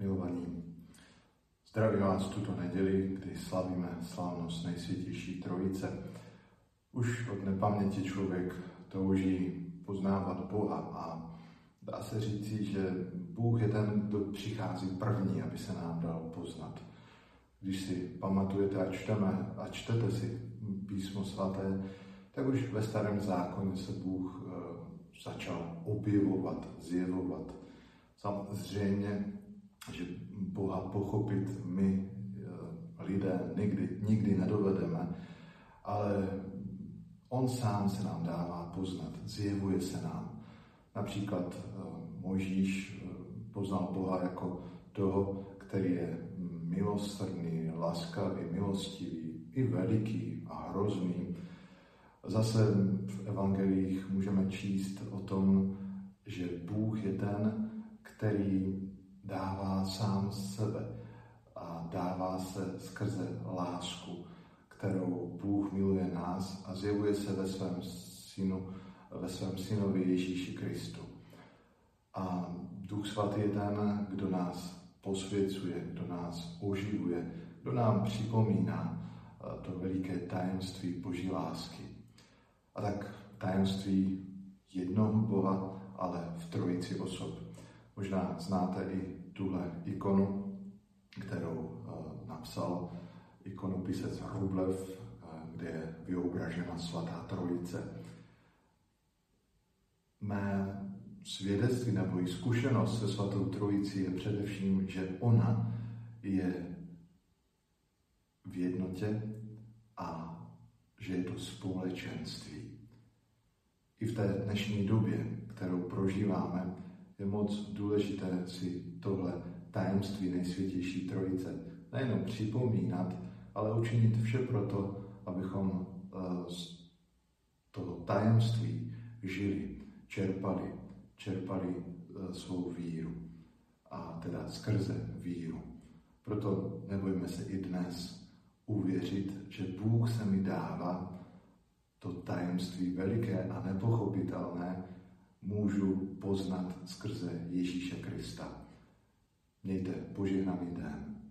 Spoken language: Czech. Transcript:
Milovaní, zdravím vás tuto neděli, kdy slavíme slavnost nejsvětější Trojice. Už od nepaměti člověk touží poznávat Boha a dá se říci, že Bůh je ten, kdo přichází první, aby se nám dal poznat. Když si pamatujete a čteme a čtete si písmo svaté, tak už ve starém zákoně se Bůh eh, začal objevovat, zjevovat. Samozřejmě že Boha pochopit my eh, lidé nikdy, nikdy nedovedeme, ale On sám se nám dává poznat, zjevuje se nám. Například eh, Možíš eh, poznal Boha jako toho, který je milosrdný, laskavý, milostivý, i veliký a hrozný. Zase v evangelích můžeme číst o tom, že Bůh je ten, který dává sám sebe a dává se skrze lásku, kterou Bůh miluje nás a zjevuje se ve svém synu, ve svém synovi Ježíši Kristu. A Duch Svatý je ten, kdo nás posvěcuje, kdo nás oživuje, kdo nám připomíná eh, to veliké tajemství Boží lásky. A tak tajemství jednoho Boha, ale v trojici osob. Možná znáte i tuhle ikonu, kterou uh, napsal ikonopisec Rublev, uh, kde je vyobražena svatá trojice. Mé svědectví nebo i zkušenost se svatou trojicí je především, že ona je v jednotě a že je to společenství. I v té dnešní době, kterou prožíváme, je moc důležité si tohle tajemství nejsvětější trojice nejenom připomínat, ale učinit vše proto, abychom eh, z toho tajemství žili, čerpali, čerpali eh, svou víru a teda skrze víru. Proto nebojme se i dnes uvěřit, že Bůh se mi dává to tajemství veliké a nepochopitelné, můžu poznat skrze Ježíše Krista. Mějte požehnaný den.